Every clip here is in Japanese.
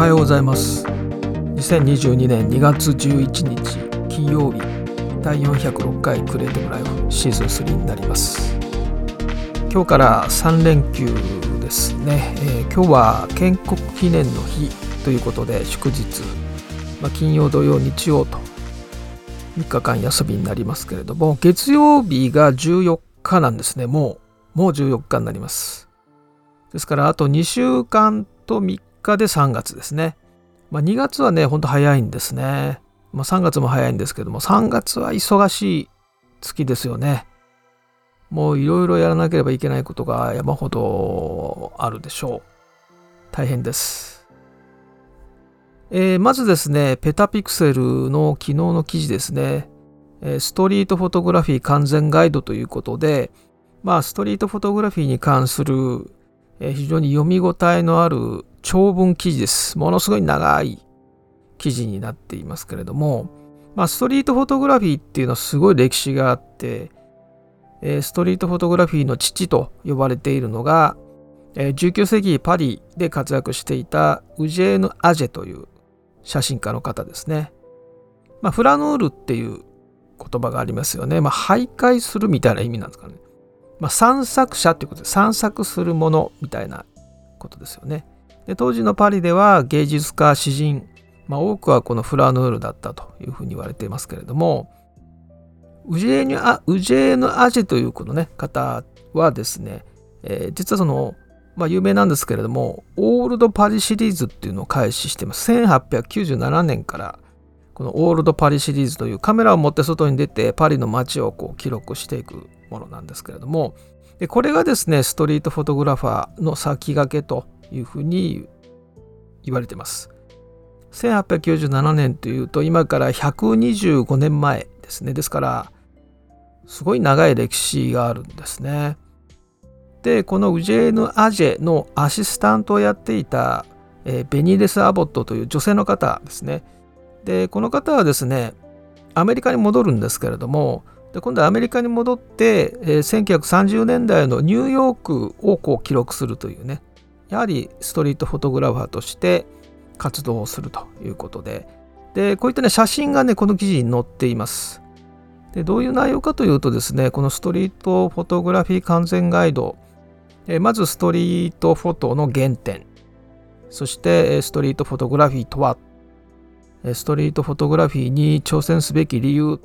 はようございます。2022年2月11日金曜日第406回クレーティブライフシーズン3になります。今日から3連休ですね、えー、今日は建国記念の日ということで祝日、まあ、金曜土曜日曜と3日間休みになりますけれども月曜日が14日なんですね。もうもう14日になります。ですからあと2週間と3日で3月ですね。まあ、2月はね、ほんと早いんですね。まあ、3月も早いんですけども、3月は忙しい月ですよね。もういろいろやらなければいけないことが山ほどあるでしょう。大変です。えー、まずですね、ペタピクセルの昨日の記事ですね、えストリートフォトグラフィー完全ガイドということで、まあ、ストリートフォトグラフィーに関する非常に読み応えのある長文記事です。ものすごい長い記事になっていますけれども、まあ、ストリートフォトグラフィーっていうのはすごい歴史があって、えストリートフォトグラフィーの父と呼ばれているのが、え19世紀パリで活躍していたウジェーヌ・アジェという写真家の方ですね。まあ、フラヌールっていう言葉がありますよね。まあ、徘徊するみたいな意味なんですかね。まあ、散策者ということで散策するものみたいなことですよね。で当時のパリでは芸術家詩人、まあ、多くはこのフラヌールだったというふうに言われていますけれどもウジェーヌ・アウジェーヌアジェというこの、ね、方はですね、えー、実はその、まあ、有名なんですけれどもオールドパリシリーズっていうのを開始してます。1897年からこのオールドパリシリーズというカメラを持って外に出てパリの街をこう記録していくものなんですけれどもでこれがですねストリートフォトグラファーの先駆けというふうに言われてます。1897年というと今から125年前ですねですからすごい長い歴史があるんですね。でこのウジェーヌ・アジェのアシスタントをやっていた、えー、ベニーデス・アボットという女性の方ですね。でこの方はですねアメリカに戻るんですけれどもで今度はアメリカに戻って、えー、1930年代のニューヨークをこう記録するというねやはりストリートフォトグラファーとして活動をするということで。でこういったね写真がねこの記事に載っています。でどういう内容かというとですねこのストリートフォトグラフィー完全ガイド。えまずストリートフォトの原点。そしてストリートフォトグラフィーとは。ストリートフォトグラフィーに挑戦すべき理由。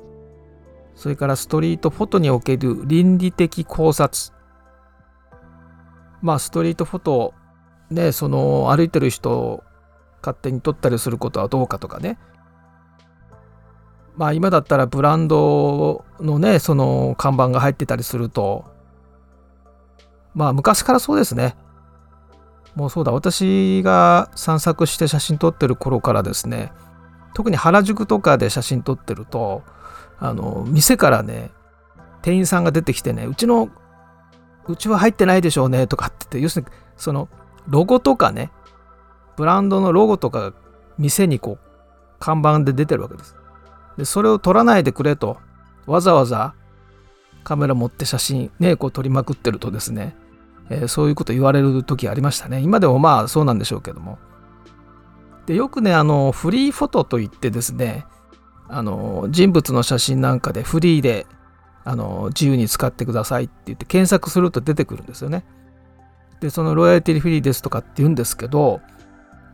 それからストリートフォトにおける倫理的考察。まあストリートフォトねその歩いてる人を勝手に撮ったりすることはどうかとかね。まあ今だったらブランドのねその看板が入ってたりすると。まあ昔からそうですね。もうそうだ。私が散策して写真撮ってる頃からですね。特に原宿とかで写真撮ってるとあの店からね店員さんが出てきてねうちのうちは入ってないでしょうねとかって言って要するにそのロゴとかねブランドのロゴとかが店にこう看板で出てるわけです。でそれを撮らないでくれとわざわざカメラ持って写真ねこう撮りまくってるとですね、えー、そういうこと言われる時ありましたね。今でもまあそうなんでしょうけども。でよくねあのフリーフォトといってですねあの人物の写真なんかでフリーであの自由に使ってくださいって言って検索すると出てくるんですよね。でそのロイヤリティフリーですとかって言うんですけど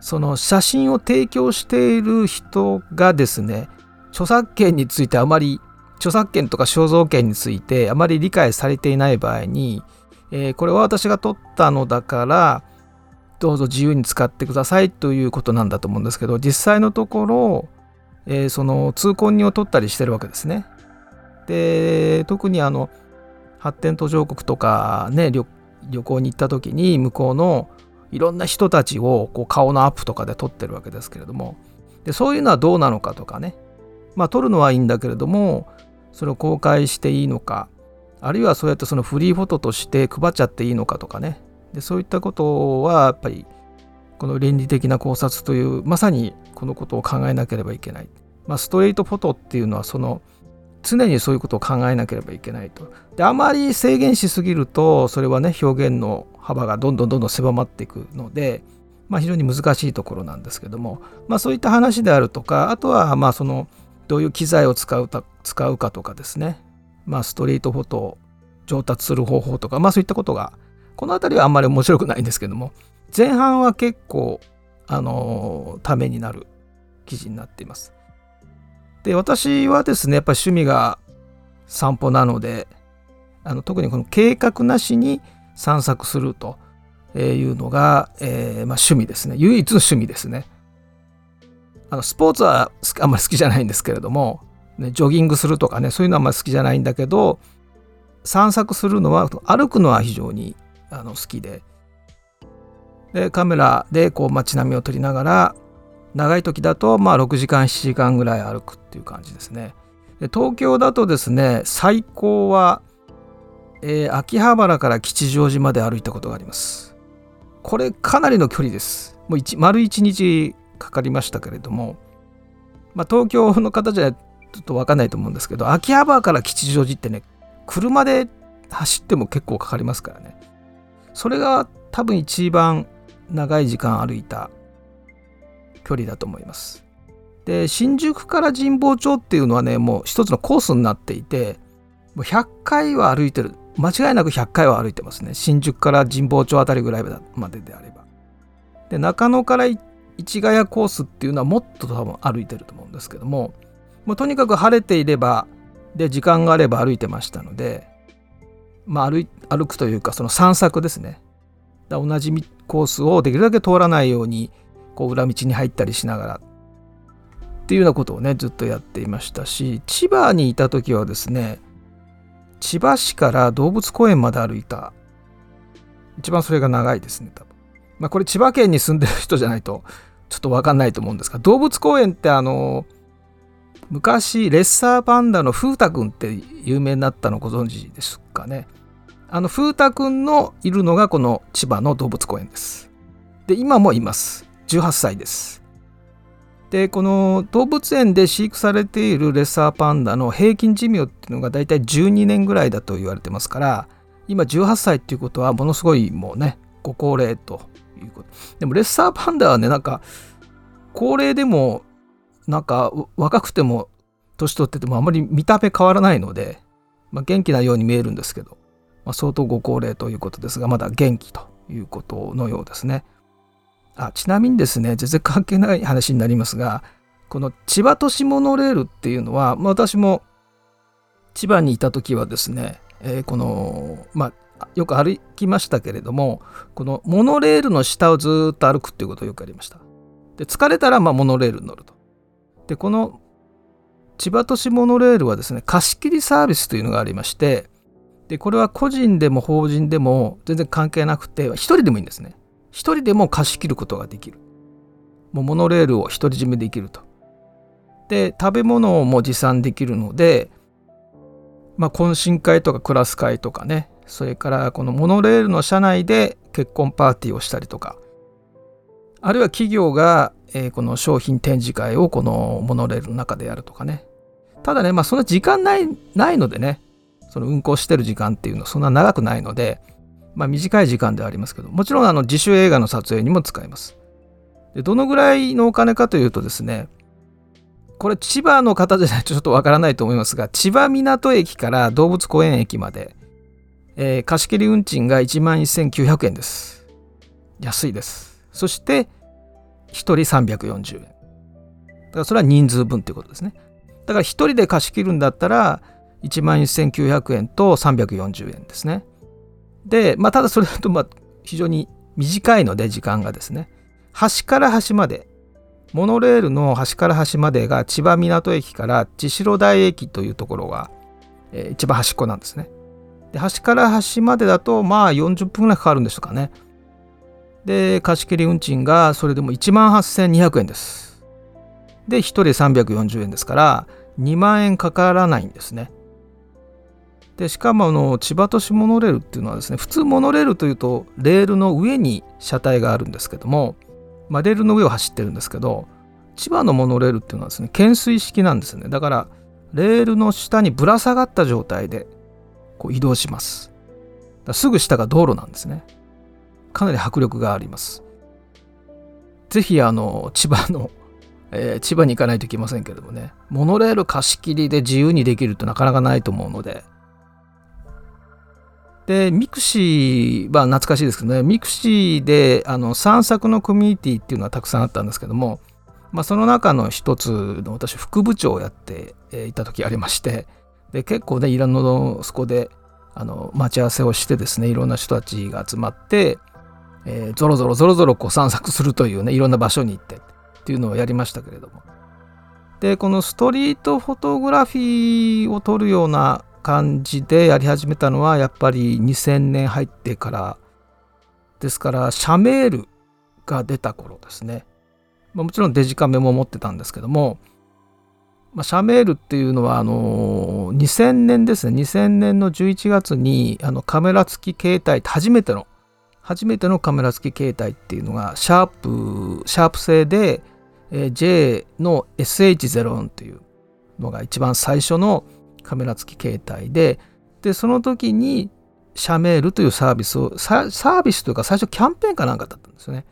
その写真を提供している人がですね著作権についてあまり著作権とか肖像権についてあまり理解されていない場合に、えー、これは私が撮ったのだからどうぞ自由に使ってくださいということなんだと思うんですけど実際のところえー、その通行人を取ったりしてるわけですね。で特にあの発展途上国とかね旅旅行に行った時に向こうのいろんな人たちをこう顔のアップとかで撮ってるわけですけれども。でそういうのはどうなのかとかね。まあ撮るのはいいんだけれどもそれを公開していいのか。あるいはそうやってそのフリーフォトとして配っちゃっていいのかとかね。でそういったことはやっぱりこの倫理的な考察というまさにこのことを考えなければいけない。まあ、ストレートフォトっていうのはその常にそういうことを考えなければいけないと。であまり制限しすぎるとそれはね表現の幅がどんどんどんどん狭まっていくので、まあ、非常に難しいところなんですけども、まあ、そういった話であるとかあとはまあそのどういう機材を使うた使うかとかですね、まあ、ストリートフォトを上達する方法とか、まあ、そういったことがこの辺りはあんまり面白くないんですけども前半は結構あのためになる記事になっています。で私はですねやっぱり趣味が散歩なのであの特にこの計画なしに散策するというのが、えー、まあ、趣味ですね唯一の趣味ですね。あのスポーツはあんまり好きじゃないんですけれども、ね、ジョギングするとかねそういうのはあんまり好きじゃないんだけど散策するのは歩くのは非常にあの好きででカメラでこう街並みを撮りながら長い時だとまあ6時間7時間ぐらい歩くっていう感じですね。で東京だとですね最高は、えー、秋葉原から吉祥寺まで歩いたことがあります。これかなりの距離です。もう丸1日かかりましたけれども、まあ、東京の方じゃちょっと分かんないと思うんですけど秋葉原から吉祥寺ってね車で走っても結構かかりますからねそれが多分一番長い時間歩いた距離だと思います。で新宿から神保町っていうのはねもう一つのコースになっていてもう100回は歩いてる。間違いなく100回は歩いてますね。新宿から神保町あたりぐらいまでであれば。で中野から市ヶ谷コースっていうのはもっと多分歩いてると思うんですけどももうとにかく晴れていればで時間があれば歩いてましたのでまあ歩歩くというかその散策ですね。同じコースをできるだけ通らないようにこう裏道に入ったりしながらっていうようなことをねずっとやっていましたし千葉にいた時はですね千葉市から動物公園まで歩いた。一番それが長いですね多分。まあこれ千葉県に住んでる人じゃないとちょっと分かんないと思うんですが動物公園ってあの昔レッサーパンダの風太くんって有名になったのご存知ですかね。あの風太くんのいるのがこの千葉の動物公園です。で今もいます。18歳ですでこの動物園で飼育されているレッサーパンダの平均寿命っていうのがだいたい12年ぐらいだと言われてますから今18歳っていうことはものすごいもうねご高齢ということでもレッサーパンダはねなんか高齢でもなんか若くても年取っててもあまり見た目変わらないので、まあ、元気なように見えるんですけど、まあ、相当ご高齢ということですがまだ元気ということのようですね。あちなみにですね全然関係ない話になりますがこの千葉都市モノレールっていうのは、まあ、私も千葉にいた時はですね、えー、このまあよく歩きましたけれどもこのモノレールの下をずっと歩くっていうことをよくやりました。で疲れたらまあモノレールに乗ると。でこの千葉都市モノレールはですね貸し切りサービスというのがありましてでこれは個人でも法人でも全然関係なくて1人でもいいんですね1人でも貸し切ることができる。もうモノレールを独り占めできると。で食べ物も持参できるのでまあ懇親会とかクラス会とかねそれからこのモノレールの車内で結婚パーティーをしたりとかあるいは企業がえー、この商品展示会をこのモノレールの中でやるとかね。ただねまあそんな時間ないないのでねその運行してる時間っていうのはそんな長くないのでまあ短い時間ではありますけどもちろんあの自主映画の撮影にも使えますでどのぐらいのお金かというとですねこれ千葉の方じゃないとちょっとわからないと思いますが千葉港駅から動物公園駅まで、えー、貸し切り運賃が1万1900円です安いですそして1人340円。だからそれは人数分ということですね。だから1人で貸し切るんだったら1万1900円と340円ですね。で、まあ、ただそれだとまあ非常に短いので時間がですね。端から端まで、モノレールの端から端までが千葉港駅から千代台駅というところが、えー、一番端っこなんですね。で端から端までだとまあ40分ぐらいかかるんでしょうかね。で、貸切運賃がそれでも1万8200円です。で、1人340円ですから、2万円かからないんですね。で、しかもあの、千葉都市モノレールっていうのはですね、普通モノレールというと、レールの上に車体があるんですけども、まあ、レールの上を走ってるんですけど、千葉のモノレールっていうのはですね、懸垂式なんですね。だから、レールの下にぶら下がった状態でこう移動します。すぐ下が道路なんですね。かなり迫力があります。ぜひあの千葉の、えー、千葉に行かないといけませんけれどもねモノレール貸し切りで自由にできるとなかなかないと思うのででミクシーは懐かしいですけどね。ミクシーであの散策のコミュニティっていうのはたくさんあったんですけども、まあ、その中の一つの私副部長をやっていた時ありましてで結構ねいろんなそこであの待ち合わせをしてですねいろんな人たちが集まって、えー、ぞろぞろぞろぞろこう散策するというねいろんな場所に行ってっていうのをやりましたけれども。でこのストリートフォトグラフィーを撮るような感じでやり始めたのはやっぱり2000年入ってから。ですからシャメールが出た頃ですね、まあ、もちろんデジカメも持ってたんですけども、まあ、シャメールっていうのはあの2000年ですね。2000年の11月にあのカメラ付き携帯初めての初めてのカメラ付き携帯っていうのがシャープシャープ製で、えー、J の SH04 っていうのが一番最初のカメラ付き携帯ででその時にシャメールというサービスをサービスというか最初キャンペーンかなんかだったんですよね。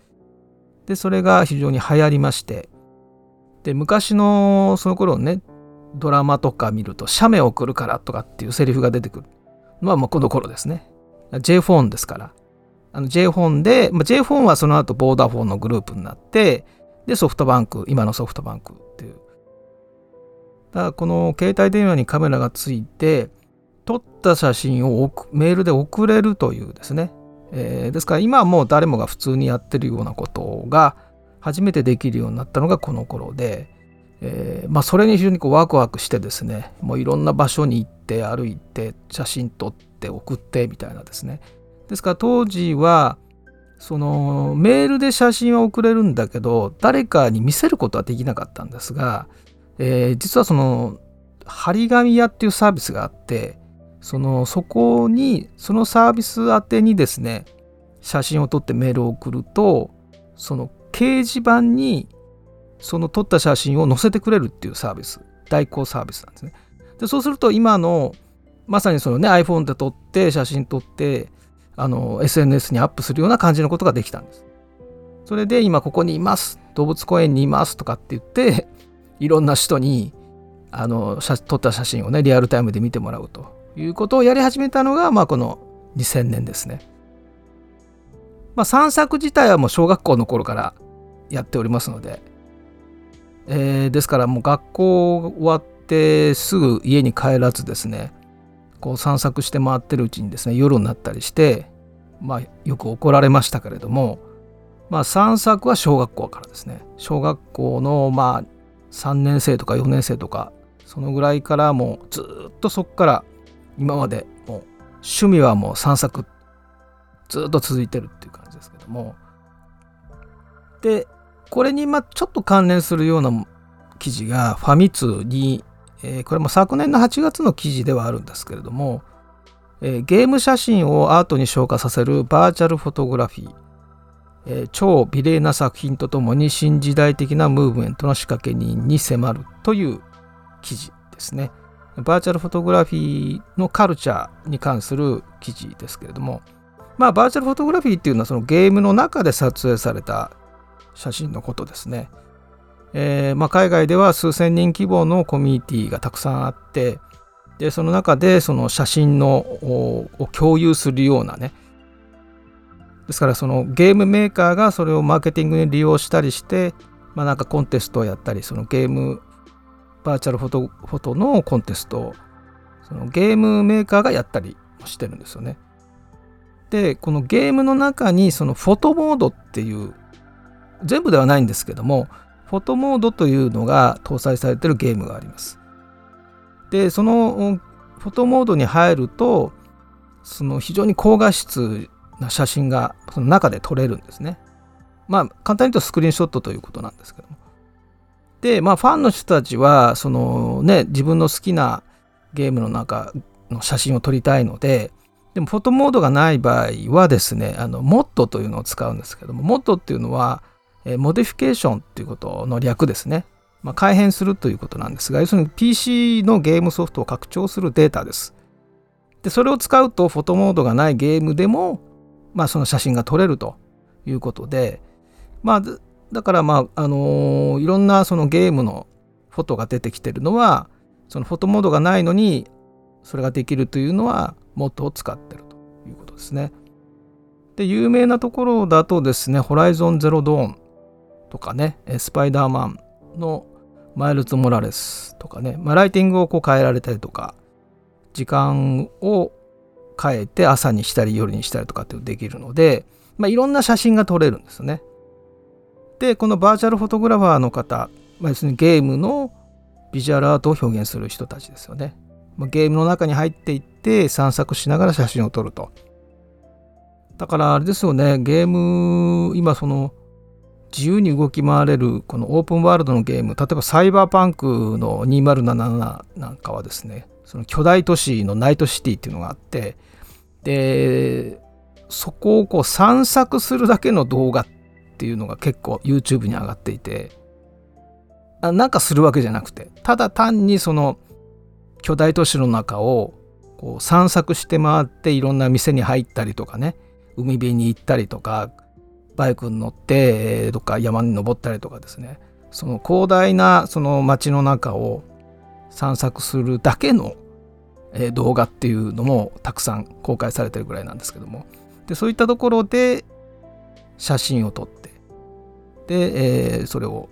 でそれが非常に流行りましてで昔のその頃ねドラマとか見ると「写メ送るから」とかっていうセリフが出てくるのはまあこの頃ですね。J フォンですから。あの J フォンで、まあ、J フォンはその後ボーダーフォンのグループになってでソフトバンク今のソフトバンクっていうだからこの携帯電話にカメラがついて撮った写真をメールで送れるというですね、えー、ですから今はもう誰もが普通にやってるようなことが初めてできるようになったのがこの頃で、えー、まあ、それに非常にこうワクワクしてですねもういろんな場所に行って歩いて写真撮って送ってみたいなですね。ですから当時はそのメールで写真は送れるんだけど誰かに見せることはできなかったんですがえー、実はその張り紙屋っていうサービスがあってそのそこにそのサービス宛てにですね写真を撮ってメールを送るとその掲示板にその撮った写真を載せてくれるっていうサービス代行サービスなんですね。でそうすると今のまさにそのね iPhone で撮って写真撮ってあの SNS にアップするような感じのことができたんです。それで今ここにいます。動物公園にいますとかって言っていろんな人にあの撮った写真をねリアルタイムで見てもらうということをやり始めたのが、まあ、この2000年ですね。まあ、散策自体はもう小学校の頃からやっておりますので、えー、ですからもう学校終わってすぐ家に帰らずですねこう散策して回ってるうちにですね夜になったりしてまあよく怒られましたけれどもまあ散策は小学校からですね小学校のまあ3年生とか4年生とかそのぐらいからもうずっとそこから今までもう趣味はもう散策ずっと続いてるっていう感じですけども。でこれにまちょっと関連するような記事がファミ通に、えー、これも昨年の8月の記事ではあるんですけれども、えー、ゲーム写真をアートに昇華させるバーチャルフォトグラフィー。えー、超美麗な作品とともに新時代的なムーブメントの仕掛け人に迫るという記事ですね。バーチャルフォトグラフィーのカルチャーに関する記事ですけれども、まあ、バーチャルフォトグラフィーっていうのはそのゲームの中で撮影された写真のことですね。えー、まあ、海外では数千人規模のコミュニティがたくさんあってでその中でその写真のを共有するようなねですからそのゲームメーカーがそれをマーケティングに利用したりして、まあ、なんかコンテストをやったりそのゲームバーチャルフォトフォトのコンテストをそのゲームメーカーがやったりしてるんですよね。でこのゲームの中にそのフォトモードっていう全部ではないんですけどもフォトモードというのが搭載されてるゲームがあります。でそのフォトモードに入るとその非常に高画質な写真がその中で撮れるんですね。まあ簡単に言うとスクリーンショットということなんですけども。でまあファンの人たちはそのね自分の好きなゲームの中の写真を撮りたいのででもフォトモードがない場合はですねあの MOD というのを使うんですけども MOD っていうのはえ modification っていうことの略ですね。まあ、改変するということなんですが要するに PC のゲームソフトを拡張するデータです。でそれを使うとフォトモードがないゲームでもまあ、その写真が撮れるということで、まあ、だからまああのー、いろんなそのゲームのフォトが出てきてるのはそのフォトモードがないのにそれができるというのはモッドを使ってるということですね。で有名なところだとですね「ホライゾンゼロドーン」とかね「スパイダーマン」のマイルズ・モラレスとかね、まあ、ライティングをこう変えられたりとか時間を変えて朝にしたり夜にしたりとかってできるので、まあ、いろんな写真が撮れるんですね。でこのバーチャルフォトグラファーの方、まあ、要するにゲームのビジュアルアートを表現する人たちですよね。まあ、ゲームの中に入っていって散策しながら写真を撮ると。だからあれですよねゲーム今その自由に動き回れるこのオープンワールドのゲーム例えばサイバーパンクの2077なんかはですねその巨大都市のナイトシティっていうのがあってでそこをこう散策するだけの動画っていうのが結構 YouTube に上がっていてあなんかするわけじゃなくてただ単にその巨大都市の中をこう散策して回っていろんな店に入ったりとかね海辺に行ったりとかバイクに乗ってどっか山に登ったりとかですね。その広大なその街の中を散策するだけの動画っていうのもたくさん公開されてるぐらいなんですけどもでそういったところで写真を撮ってで、えー、それを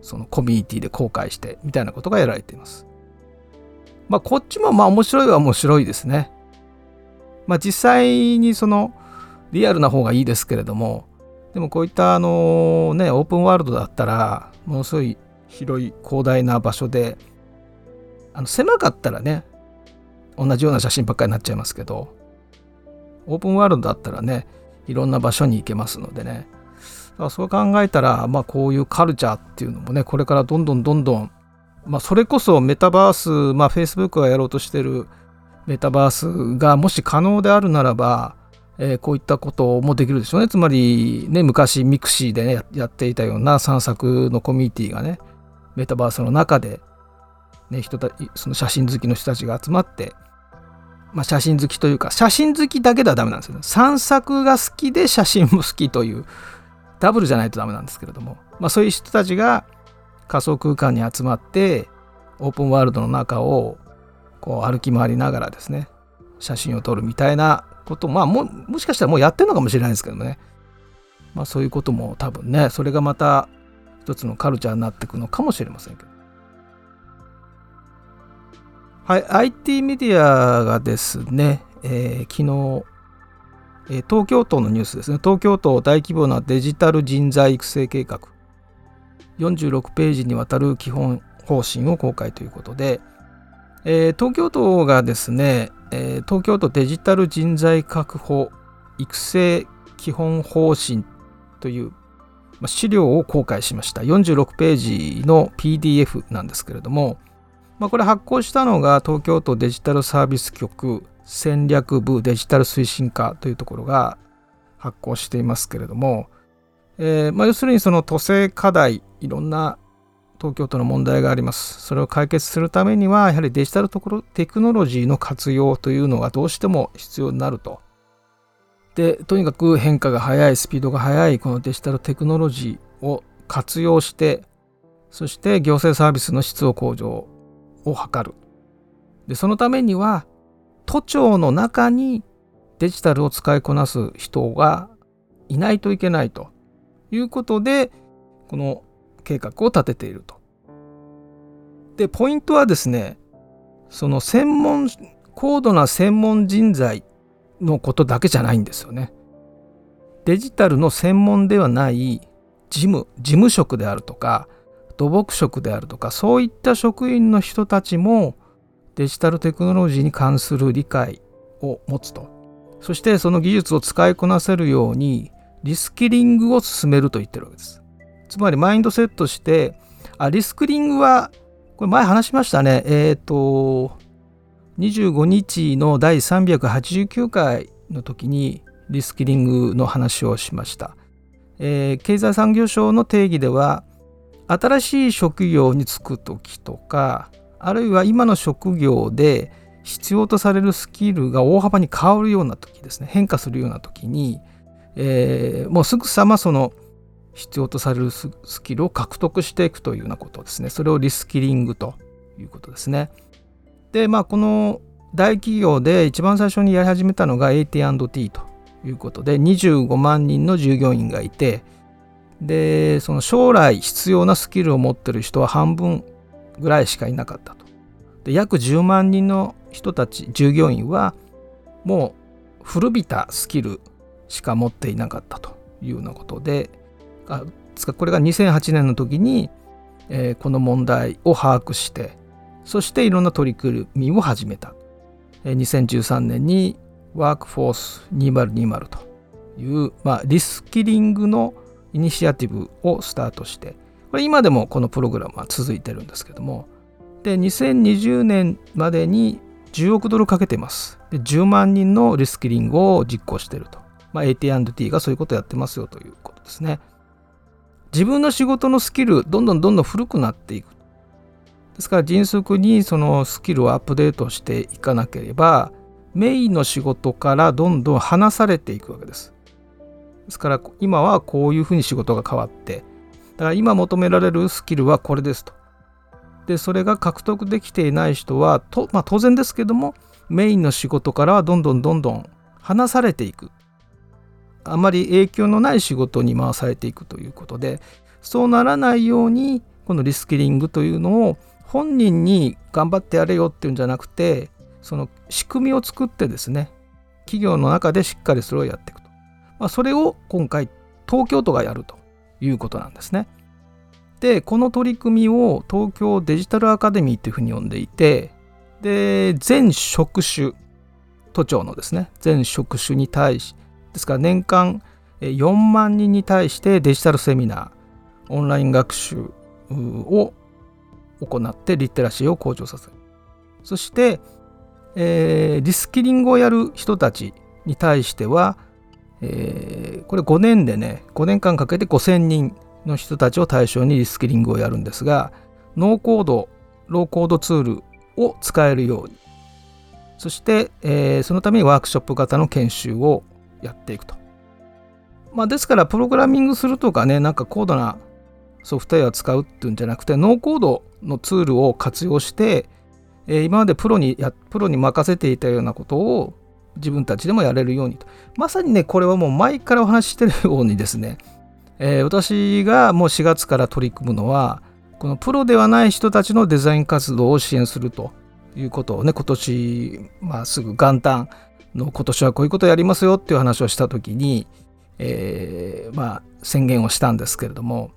そのコミュニティで公開してみたいなことがやられています。まあこっちもまあ面白いは面白いですね。まあ実際にそのリアルな方がいいですけれどもでもこういったあのねオープンワールドだったらものすごい広い広大な場所であの狭かったらね同じような写真ばっかりになっちゃいますけどオープンワールドだったらねいろんな場所に行けますのでね。だからそう考えたら、まあ、こういうカルチャーっていうのもねこれからどんどんどんどん、まあ、それこそメタバース、まあ、Facebook がやろうとしてるメタバースがもし可能であるならば、えー、こういったこともできるでしょうね。つまりね昔ミクシーでねやっていたような散策のコミュニティがねメタバースの中で、ね、人たその写真好きの人たちが集まってまあ、写真好きというか写真好きだけではダメなんですよね。散策が好きで写真も好きというダブルじゃないとダメなんですけれども、まあ、そういう人たちが仮想空間に集まってオープンワールドの中をこう歩き回りながらですね写真を撮るみたいなことまあももしかしたらもうやってるのかもしれないですけどね、まあ、そういうことも多分ねそれがまた一つのカルチャーになっていくのかもしれませんけど。はい IT メディアがですね、えー、昨日東京都のニュースですね。東京都大規模なデジタル人材育成計画。46ページにわたる基本方針を公開ということで、えー、東京都がですね、えー、東京都デジタル人材確保育成基本方針という、まあ、資料を公開しました。46ページの PDF なんですけれども、まあ、これ発行したのが東京都デジタルサービス局戦略部デジタル推進課というところが発行していますけれども、えー、まあ、要するにその都政課題いろんな東京都の問題があります。それを解決するためにはやはりデジタルところテクノロジーの活用というのがどうしても必要になると。でとにかく変化が速いスピードが速いこのデジタルテクノロジーを活用してそして行政サービスの質を向上を図るでそのためには都庁の中にデジタルを使いこなす人がいないといけないということでこの計画を立てていると。でポイントはですねその専門高度な専門人材のことだけじゃないんですよね。デジタルの専門ではない事務事務職であるとか土木職であるとかそういった職員の人たちもデジタルテクノロジーに関する理解を持つと。そしてその技術を使いこなせるようにリスキリングを進めると言ってるわけです。つまりマインドセットしてあリスキリングはこれ前話しましたね。えっ、ー、と25日の第389回の時にリスキリングの話をしました、えー、経済産業省の定義では新しい職業に就く時とかあるいは今の職業で必要とされるスキルが大幅に変わるような時ですね。変化するような時に、えー、もうすぐさまその必要とされるスキルを獲得していくというようなことですね。それをリスキリングということですね。でまあこの大企業で一番最初にやり始めたのが AT&T ということで25万人の従業員がいてでその将来必要なスキルを持ってる人は半分ぐらいしかいなかったと。で約10万人の人たち従業員はもう古びたスキルしか持っていなかったというようなことであこれが2008年の時に、えー、この問題を把握してそしていろんな取り組みを始めた、えー、2013年にワークフォース2020という、まあ、リスキリングのイニシアティブをスタートしてこれ今でもこのプログラムは続いてるんですけどもで2020年までに10億ドルかけてます。で10万人のリスキリングを実行してると、まあ、AT&T がそういうことをやってますよということですね。自分の仕事のスキルどんどんどんどん古くなっていく。ですから迅速にそのスキルをアップデートしていかなければメインの仕事からどんどん離されていくわけです。ですから今はこういうふうに仕事が変わってだから今求められるスキルはこれですと。でそれが獲得できていない人はと、まあ、当然ですけどもメインの仕事からはどんどんどんどん離されていく。あまり影響のない仕事に回されていくということでそうならないようにこのリスキリングというのを本人に頑張ってやれよっていうんじゃなくてその仕組みを作ってですね企業の中でしっかりそれをやっていく、まあ、それを今回東京都がやるということなんですね。でこの取り組みを東京デジタルアカデミーというふうに呼んでいてで全職種都庁のですね全職種に対しですから年間4万人に対してデジタルセミナーオンライン学習を行ってリテラシーを向上させる。そして、えー、リスキリングをやる人たちに対しては、えー、これ5年でね5年間かけて5000人の人たちを対象にリスキリングをやるんですがノーコードローコードツールを使えるようにそして、えー、そのためにワークショップ型の研修をやっていくと。まあ、ですからプログラミングするとかねなんか高度なソフトウェアを使うっていうんじゃなくてノーコードのツールを活用して、えー、今までプロにやプロに任せていたようなことを自分たちでもやれるようにとまさにねこれはもう前からお話ししてるようにですね、えー、私がもう4月から取り組むのはこのプロではない人たちのデザイン活動を支援するということをね今年、まあ、すぐ元旦の今年はこういうことやりますよっていう話をした時に、えー、まあ宣言をしたんですけれども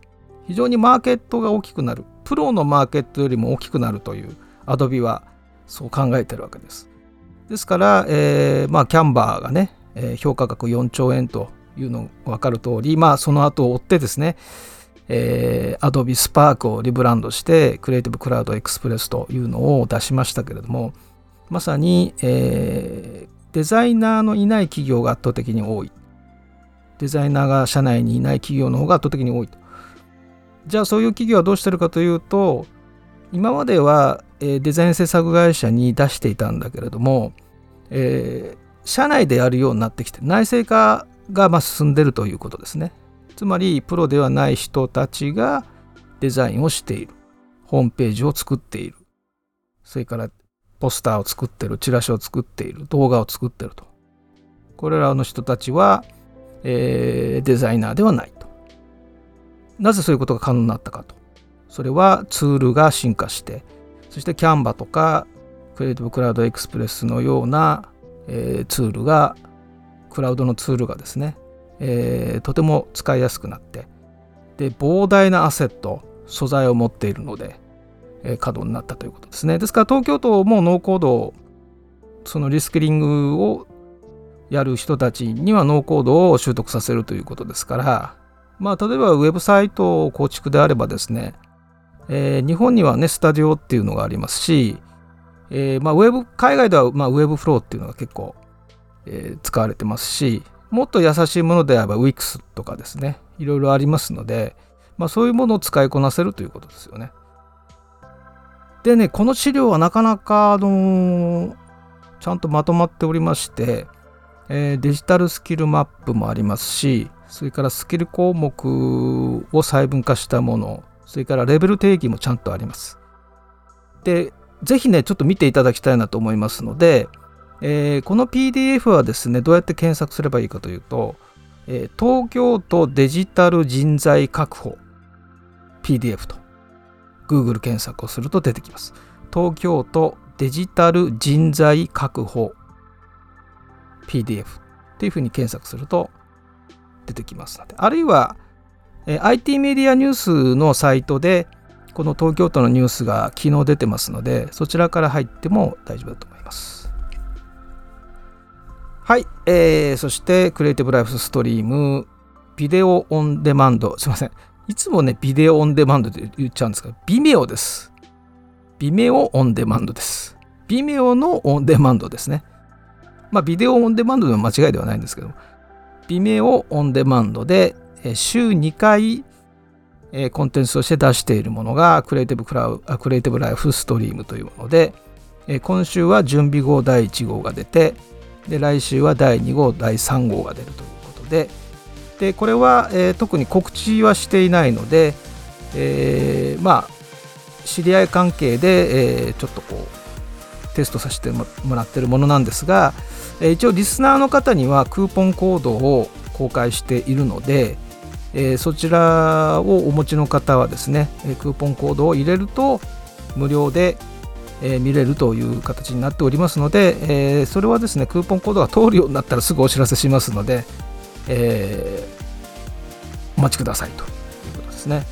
非常にマーケットが大きくなるプロのマーケットよりも大きくなるというアドビはそう考えてるわけです。ですから、えー、まあキャンバーがね、えー、評価額4兆円というの分かる通りまあその後を追ってですねえー、Adobe Spark をリブランドしてクリエイティブクラウドエクスプレスというのを出しましたけれどもまさに、えー、デザイナーのいない企業が圧倒的に多い。デザイナーが社内にいない企業の方が圧倒的に多いと。じゃあそういう企業はどうしてるかというと、今までは、えデザイン制作会社に出していたんだけれども、えー、社内でやるようになってきて、内製化がま進んでるということですね。つまり、プロではない人たちがデザインをしている。ホームページを作っている。それからポスターを作ってるチラシを作っている動画を作ってるとこれらの人たちは、えー、デザイナーではないとなぜそういうことが可能になったかとそれはツールが進化してそしてキャンバとかクリエイティブクラウドエクスプレスのような、えー、ツールがクラウドのツールがですね、えー、とても使いやすくなってで膨大なアセット素材を持っているので稼働になったということですね。ですから東京都もノーコードそのリスキリングをやる人たちにはノーコードを習得させるということですから、まあ、例えばウェブサイト構築であればですね、えー、日本にはね、スタジオっていうのがありますし、えー、まあ、ウェブ、海外では、まあ、ウェブフローっていうのが結構、えー、使われてますし、もっと優しいものであれば Wix とかですね、いろいろありますので、まあ、そういうものを使いこなせるということですよね。でね、この資料はなかなか、あの、ちゃんとまとまっておりまして、えー、デジタルスキルマップもありますし、それからスキル項目を細分化したものそれからレベル定義もちゃんとありますでぜひねちょっと見ていただきたいなと思いますので、えー、この PDF はですねどうやって検索すればいいかというと、えー、東京都デジタル人材確保 PDF と Google 検索をすると出てきます。東京都デジタル人材確保 PDF っていうふうに検索すると出てきますのであるいは、えー、IT メディアニュースのサイトでこの東京都のニュースが昨日出てますのでそちらから入っても大丈夫だと思います。はい、えー、そしてクリエイティブライフストリームビデオオンデマンド。すいません。いつもねビデオオンデマンドって言っちゃうんですけどビメオです。ビメオオンデマンドです。ビメオのオンデマンドですね。まあビデオオンデマンドでも間違いではないんですけどビメオオンデマンドで週2回えコンテンツとして出しているものがクリエイティブクラウクリエイティブライフストリームというもので、え今週は準備号第1号が出てで来週は第2号第3号が出るということででこれは、え、特に告知はしていないので、えー、まあ知り合い関係で、えー、ちょっとこうテストさせてもらってるものなんですが、え一応リスナーの方にはクーポンコードを公開しているので、えー、そちらをお持ちの方はですねえクーポンコードを入れると無料で、えー、見れるという形になっておりますので、えー、それはですねクーポンコードが通るようになったらすぐお知らせしますので、えお待ちくださいということですね。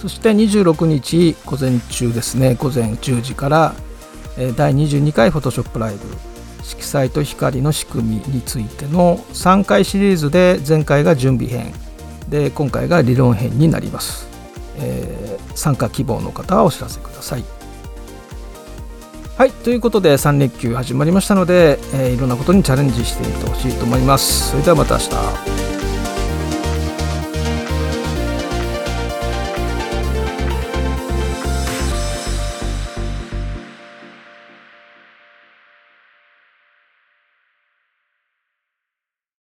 そして26日午前中ですね午前10時から第22回フォトショップライブ色彩と光の仕組みについての3回シリーズで前回が準備編。で今回が理論編になります、えー、参加希望の方はお知らせください。はいということで3連休始まりましたので、えー、いろんなことにチャレンジしてみてほしいと思います。それではまた明日。